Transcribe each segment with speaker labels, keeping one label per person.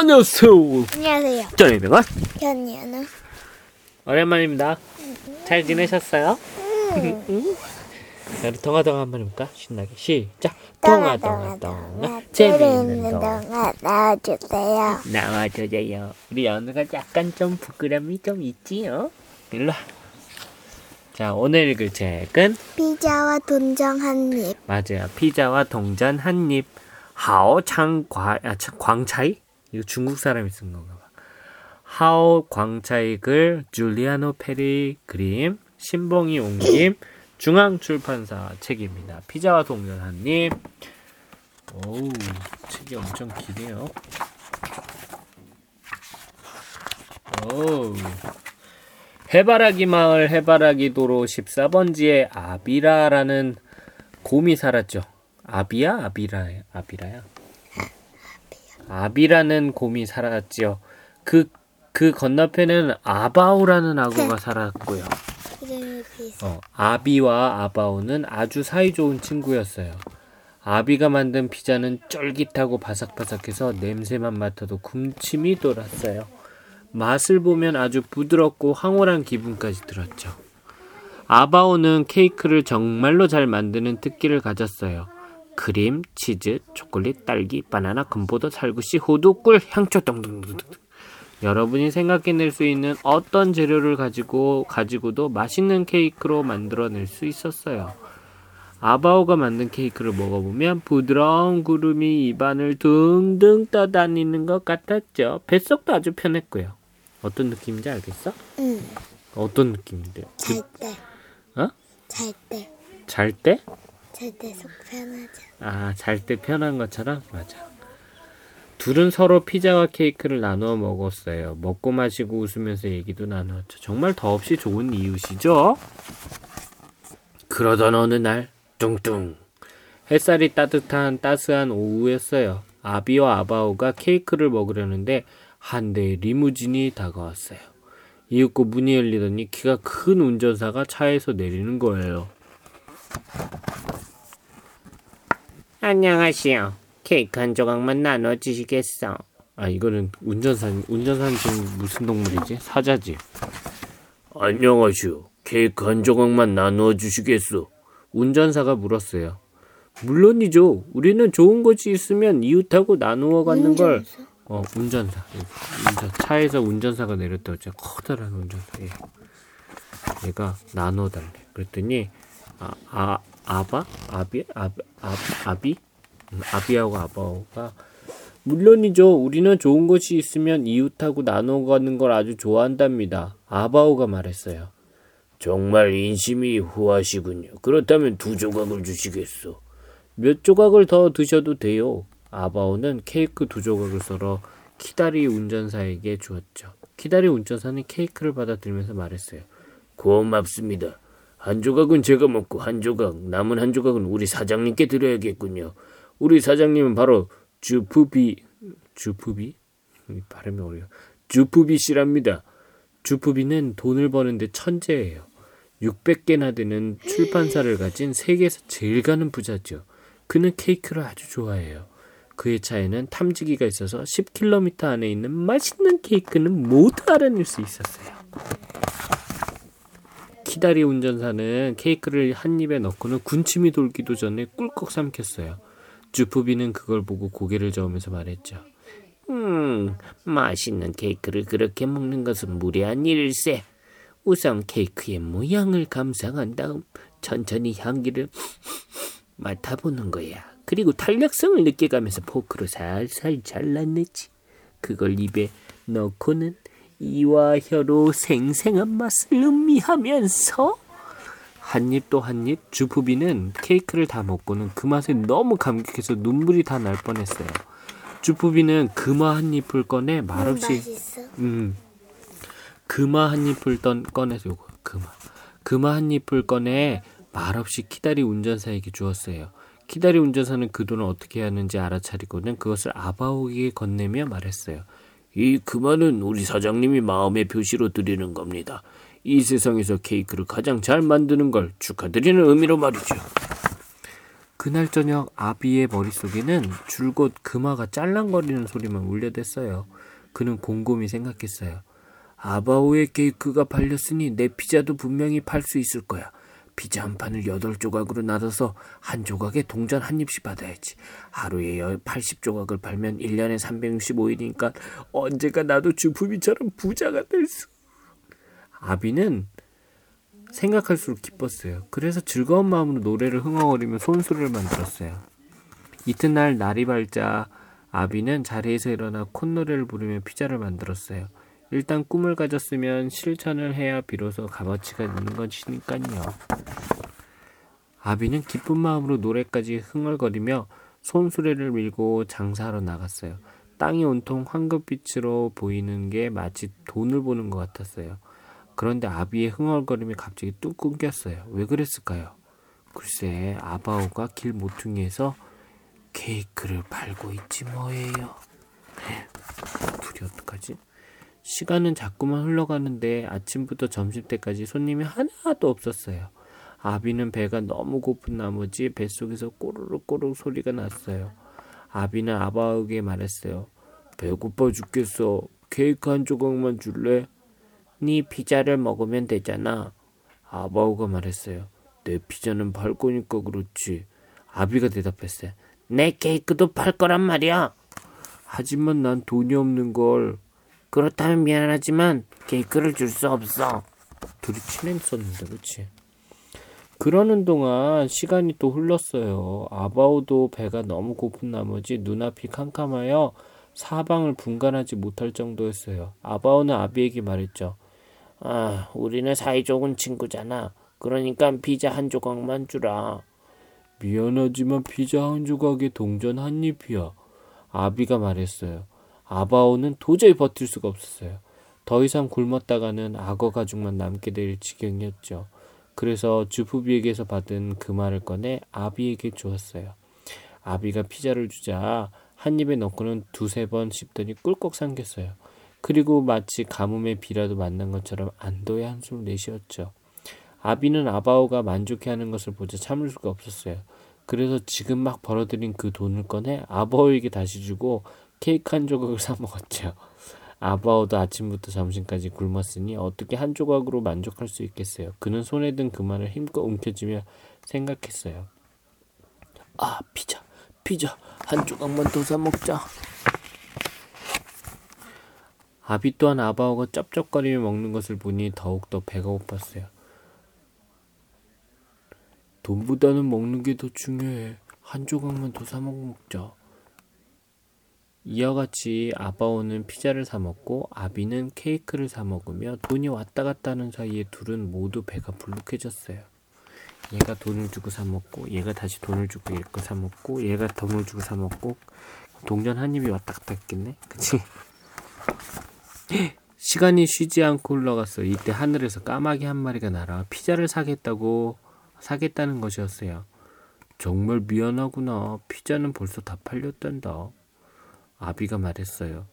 Speaker 1: 안녕하세요.
Speaker 2: 안녕하세요.
Speaker 1: 저는 이병헌.
Speaker 2: 현이는
Speaker 1: 오랜만입니다. 잘 지내셨어요? 자, 우리 동화동화 한번 해볼까? 신나게 시작. 동화 동화 동화 재미있는 동화
Speaker 2: 동화 나와주세요.
Speaker 1: 나와줘요. 우리 연우가 약간 좀 부끄럼이 좀 있지요? 일로 와. 자 오늘 읽을 책은
Speaker 2: 피자와 돈정 한 입.
Speaker 1: 맞아요. 피자와 동전 한 입. 하오창 과, 아, 참, 광차이? 이거 중국 사람이 쓴 건가 봐. 하오 광차이 글, 줄리아노 페리 그림, 신봉이 옮김, 중앙출판사 책입니다. 피자와 동전 한 입. 오우, 책이 엄청 기네요. 오우. 해바라기 마을 해바라기 도로 14번지에 아비라라는 곰이 살았죠. 아비야? 아비라야? 아비라야? 아비라는 곰이 살았지요. 그, 그 건너편에는 아바오라는 악어가 살았고요.
Speaker 2: 이름이 비슷.
Speaker 1: 어, 아비와 아바오는 아주 사이좋은 친구였어요. 아비가 만든 피자는 쫄깃하고 바삭바삭해서 냄새만 맡아도 군침이 돌았어요. 맛을 보면 아주 부드럽고 황홀한 기분까지 들었죠. 아바오는 케이크를 정말로 잘 만드는 특기를 가졌어요. 크림, 치즈, 초콜릿, 딸기, 바나나, 금보도, 살구씨, 호두, 꿀, 향초 등등등등. 여러분이 생각해낼 수 있는 어떤 재료를 가지고 가지고도 맛있는 케이크로 만들어낼 수 있었어요. 아바오가 만든 케이크를 먹어보면 부드러운 구름이 입안을 둥둥 떠다니는 것 같았죠. 뱃속도 아주 편했고요. 어떤 느낌인지 알겠어?
Speaker 2: 응.
Speaker 1: 어떤 느낌인데요?
Speaker 2: 잘 때.
Speaker 1: 어?
Speaker 2: 잘 때.
Speaker 1: 잘 때?
Speaker 2: 잘때속 편하죠.
Speaker 1: 아, 잘 때 편한 것처럼? 맞아. 둘은 서로 피자와 케이크를 나누어 먹었어요. 먹고 마시고 웃으면서 얘기도 나누었죠. 정말 더없이 좋은 이웃이죠? 그러던 어느 날, 뚱뚱. 햇살이 따뜻한 따스한 오후였어요. 아비와 아바오가 케이크를 먹으려는데 한 대의 리무진이 다가왔어요. 이윽고 문이 열리더니 키가 큰 운전사가 차에서 내리는 거예요. 안녕하시오. 케이크 한 조각만 나눠 주시겠어? 아 이거는 운전사 운전사는 지금 무슨 동물이지? 사자지. 안녕하시오. 케이크 한 조각만 나누어 주시겠소? 운전사가 물었어요. 물론이죠. 우리는 좋은 것이 있으면 이웃하고 나누어 갖는 걸. 어 운전사. 운전, 차에서 운전사가 내렸다고 진짜 커다란 운전사. 예. 얘가 나눠 달래. 그랬더니 아, 아 아바 아비 아비 아, 아비 음, 아비하고 아바오가 물론이죠. 우리는 좋은 것이 있으면 이웃하고 나눠 가는 걸 아주 좋아한답니다. 아바오가 말했어요. 정말 인심이 후하시군요. 그렇다면 두 조각을 주시겠소. 몇 조각을 더 드셔도 돼요. 아바오는 케이크 두 조각을 썰어 키다리 운전사에게 주었죠. 키다리 운전사는 케이크를 받아 들면서 말했어요. 고맙습니다. 한 조각은 제가 먹고 한 조각, 남은 한 조각은 우리 사장님께 드려야겠군요. 우리 사장님은 바로 주푸비? 이 발음이 어려워. 주푸비 씨랍니다. 주푸비는 돈을 버는데 천재예요. 600개나 되는 출판사를 가진 세계에서 제일 가는 부자죠. 그는 케이크를 아주 좋아해요. 그의 차에는 탐지기가 있어서 10km 안에 있는 맛있는 케이크는 모두 알아낼 수 있었어요. 키다리 운전사는 케이크를 한 입에 넣고는 군침이 돌기도 전에 꿀꺽 삼켰어요. 주푸비는 그걸 보고 고개를 저으면서 말했죠. 음, 맛있는 케이크를 그렇게 먹는 것은 무례한 일일세. 우선 케이크의 모양을 감상한 다음 천천히 향기를 맡아보는 거야. 그리고 탄력성을 느껴가면서 포크로 살살 잘라내지. 그걸 입에 넣고는 이와 혀로 생생한 맛을 음미하면서 한 입 또 한 입 주푸비는 케이크를 다 먹고는 그 맛에 너무 감격해서 눈물이 다 날 뻔했어요. 주푸비는 금화 한 입을 꺼내 말없이. 음 금화 한 입을 던 꺼내서 요거 금화 금화 한 입을 꺼내 말없이 키다리 운전사에게 주었어요. 키다리 운전사는 그 돈을 어떻게 하는지 알아차리고는 그것을 아바오에게 건네며 말했어요. 이 금화는 우리 사장님이 마음의 표시로 드리는 겁니다. 이 세상에서 케이크를 가장 잘 만드는 걸 축하드리는 의미로 말이죠. 그날 저녁 아비의 머릿속에는 줄곧 금화가 짤랑거리는 소리만 울려댔어요. 그는 곰곰이 생각했어요. 아바오의 케이크가 팔렸으니 내 피자도 분명히 팔 수 있을 거야. 피자 한 판을 여덟 조각으로 나눠서 한 조각에 동전 한 입씩 받아야지. 하루에 80조각을 팔면 1년에 365일이니까 언제가 나도 주부미처럼 부자가 될 수. 아비는 생각할수록 기뻤어요. 그래서 즐거운 마음으로 노래를 흥얼거리며 손수를 만들었어요. 이튿날 날이 밝자 아비는 자리에서 일어나 콧노래를 부르며 피자를 만들었어요. 일단 꿈을 가졌으면 실천을 해야 비로소 값어치가 있는 것이니까요. 아비는 기쁜 마음으로 노래까지 흥얼거리며 손수레를 밀고 장사하러 나갔어요. 땅이 온통 황금빛으로 보이는 게 마치 돈을 보는 것 같았어요. 그런데 아비의 흥얼거림이 갑자기 뚝 끊겼어요. 왜 그랬을까요? 글쎄, 아바오가 길 모퉁이에서 케이크를 팔고 있지 뭐예요. 둘이 어떡하지? 시간은 자꾸만 흘러가는데 아침부터 점심 때까지 손님이 하나도 없었어요. 아비는 배가 너무 고픈 나머지 뱃속에서 꼬르륵 꼬르륵 소리가 났어요. 아비는 아바오에게 말했어요. 배고파 죽겠어. 케이크 한 조각만 줄래? 네 피자를 먹으면 되잖아. 아바오가 말했어요. 내 피자는 팔 거니까 그렇지. 아비가 대답했어요. 내 케이크도 팔 거란 말이야. 하지만 난 돈이 없는 걸. 그렇다면 미안하지만 케이크를 줄 수 없어. 둘이 친했었는데, 그치? 그러는 동안 시간이 또 흘렀어요. 아바오도 배가 너무 고픈 나머지 눈앞이 캄캄하여 사방을 분간하지 못할 정도였어요. 아바오는 아비에게 말했죠. 아, 우리는 사이좋은 친구잖아. 그러니까 피자 한 조각만 주라. 미안하지만 피자 한 조각에 동전 한 입이야. 아비가 말했어요. 아바오는 도저히 버틸 수가 없었어요. 더 이상 굶었다가는 악어 가죽만 남게 될 지경이었죠. 그래서 주부비에게서 받은 그 말을 꺼내 아비에게 주었어요. 아비가 피자를 주자 한 입에 넣고는 두세 번 씹더니 꿀꺽 삼켰어요. 그리고 마치 가뭄의 비라도 만난 것처럼 안도의 한숨을 내쉬었죠. 아비는 아바오가 만족해하는 것을 보자 참을 수가 없었어요. 그래서 지금 막 벌어들인 그 돈을 꺼내 아바오에게 다시 주고 케이크 한 조각을 사 먹었죠. 아바오도 아침부터 점심까지 굶었으니 어떻게 한 조각으로 만족할 수 있겠어요. 그는 손에 든 그만을 힘껏 움켜쥐며 생각했어요. 아, 피자, 피자, 한 조각만 더 사 먹자. 아비 또한 아바오가 쩝쩝거리며 먹는 것을 보니 더욱더 배가 고팠어요. 돈보다는 먹는 게 더 중요해. 한 조각만 더 사 먹자. 이와 같이 아바오는 피자를 사 먹고 아비는 케이크를 사 먹으며 돈이 왔다 갔다 하는 사이에 둘은 모두 배가 불룩해졌어요. 얘가 돈을 주고 사 먹고 얘가 다시 돈을 주고 얘거 사 먹고 얘가 돈을 주고 사 먹고 동전 한 입이 왔다 갔다 했겠네. 그치? 시간이 쉬지 않고 흘러갔어. 이때 하늘에서 까마귀 한 마리가 날아 피자를 사겠다고 사겠다는 것이었어요. 정말 미안하구나. 피자는 벌써 다 팔렸단다. 아비가 말했어요.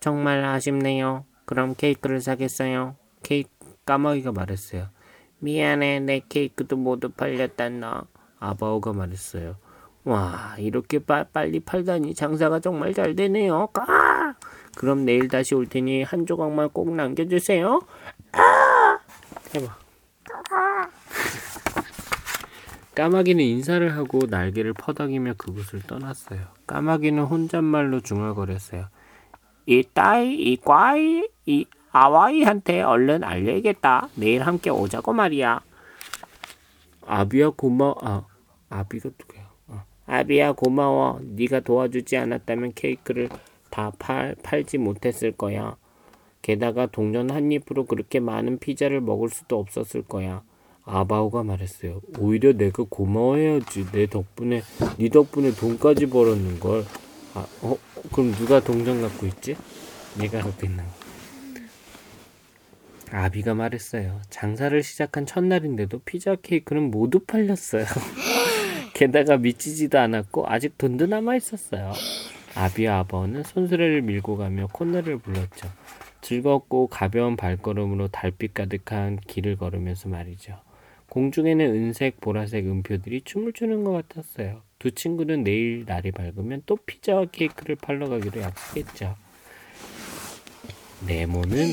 Speaker 1: 정말 아쉽네요. 그럼 케이크를 사겠어요. 케이크 까마귀가 말했어요. 미안해, 내 케이크도 모두 팔렸단다. 아바오가 말했어요. 와, 이렇게 빠, 빨리 팔다니 장사가 정말 잘 되네요. 까! 그럼 내일 다시 올 테니 한 조각만 꼭 남겨주세요. 아! 해봐. 까마귀는 인사를 하고 날개를 퍼덕이며 그곳을 떠났어요. 까마귀는 혼잣말로 중얼거렸어요. 이 따이, 이 꽈이, 이 아와이한테 얼른 알려야겠다. 내일 함께 오자고 말이야. 아비야 고마워. 아, 아비가 누구야? 어. 아비야 고마워. 네가 도와주지 않았다면 케이크를 다 팔, 팔지 못했을 거야. 게다가 동전 한 입으로 그렇게 많은 피자를 먹을 수도 없었을 거야. 아바오가 말했어요. 오히려 내가 고마워해야지. 내 덕분에 네 덕분에 돈까지 벌었는 걸. 아, 어? 그럼 누가 동전 갖고 있지? 내가 갖고 있는 거. 아비가 말했어요. 장사를 시작한 첫날인데도 피자 케이크는 모두 팔렸어요. 게다가 미치지도 않았고 아직 돈도 남아 있었어요. 아비와 아바오는 손수레를 밀고 가며 콧노래를 불렀죠. 즐겁고 가벼운 발걸음으로 달빛 가득한 길을 걸으면서 말이죠. 공중에는 은색, 보라색 음표들이 춤을 추는 것 같았어요. 두 친구는 내일 날이 밝으면 또 피자와 케이크를 팔러 가기로 약속했죠. 네모는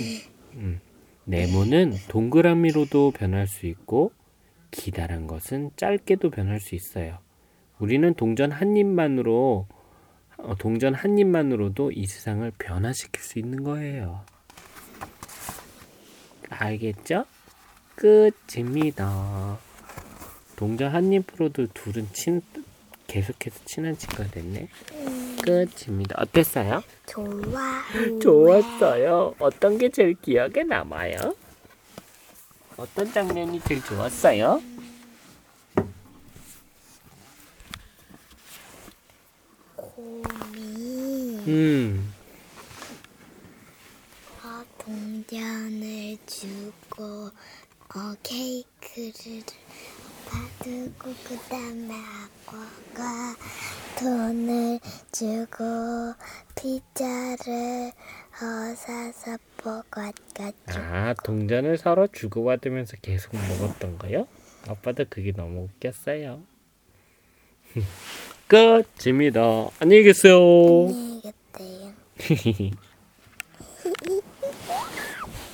Speaker 1: 음, 네모는 동그라미로도 변할 수 있고 기다란 것은 짧게도 변할 수 있어요. 우리는 동전 한 입만으로 어, 동전 한 입만으로도 이 세상을 변화시킬 수 있는 거예요. 알겠죠? 끝입니다. 동전 한 입으로도 둘은 친 계속해서 친한 친구가 됐네. 끝입니다. 어땠어요?
Speaker 2: 좋아.
Speaker 1: 좋았어요. 어떤 게 제일 기억에 남아요? 어떤 장면이 제일 좋았어요?
Speaker 2: 곰이
Speaker 1: 음,
Speaker 2: 어, 동전을 주고 어, 케이크를 받고 그 다음에 아빠가 돈을 주고 피자를 어, 사서 먹었겠죠.
Speaker 1: 아 동전을 서로 주고받으면서 계속 먹었던 거요? 아빠도 그게 너무 웃겼어요. 끝입니다. 안녕히 계세요.
Speaker 2: 안녕히 계세요.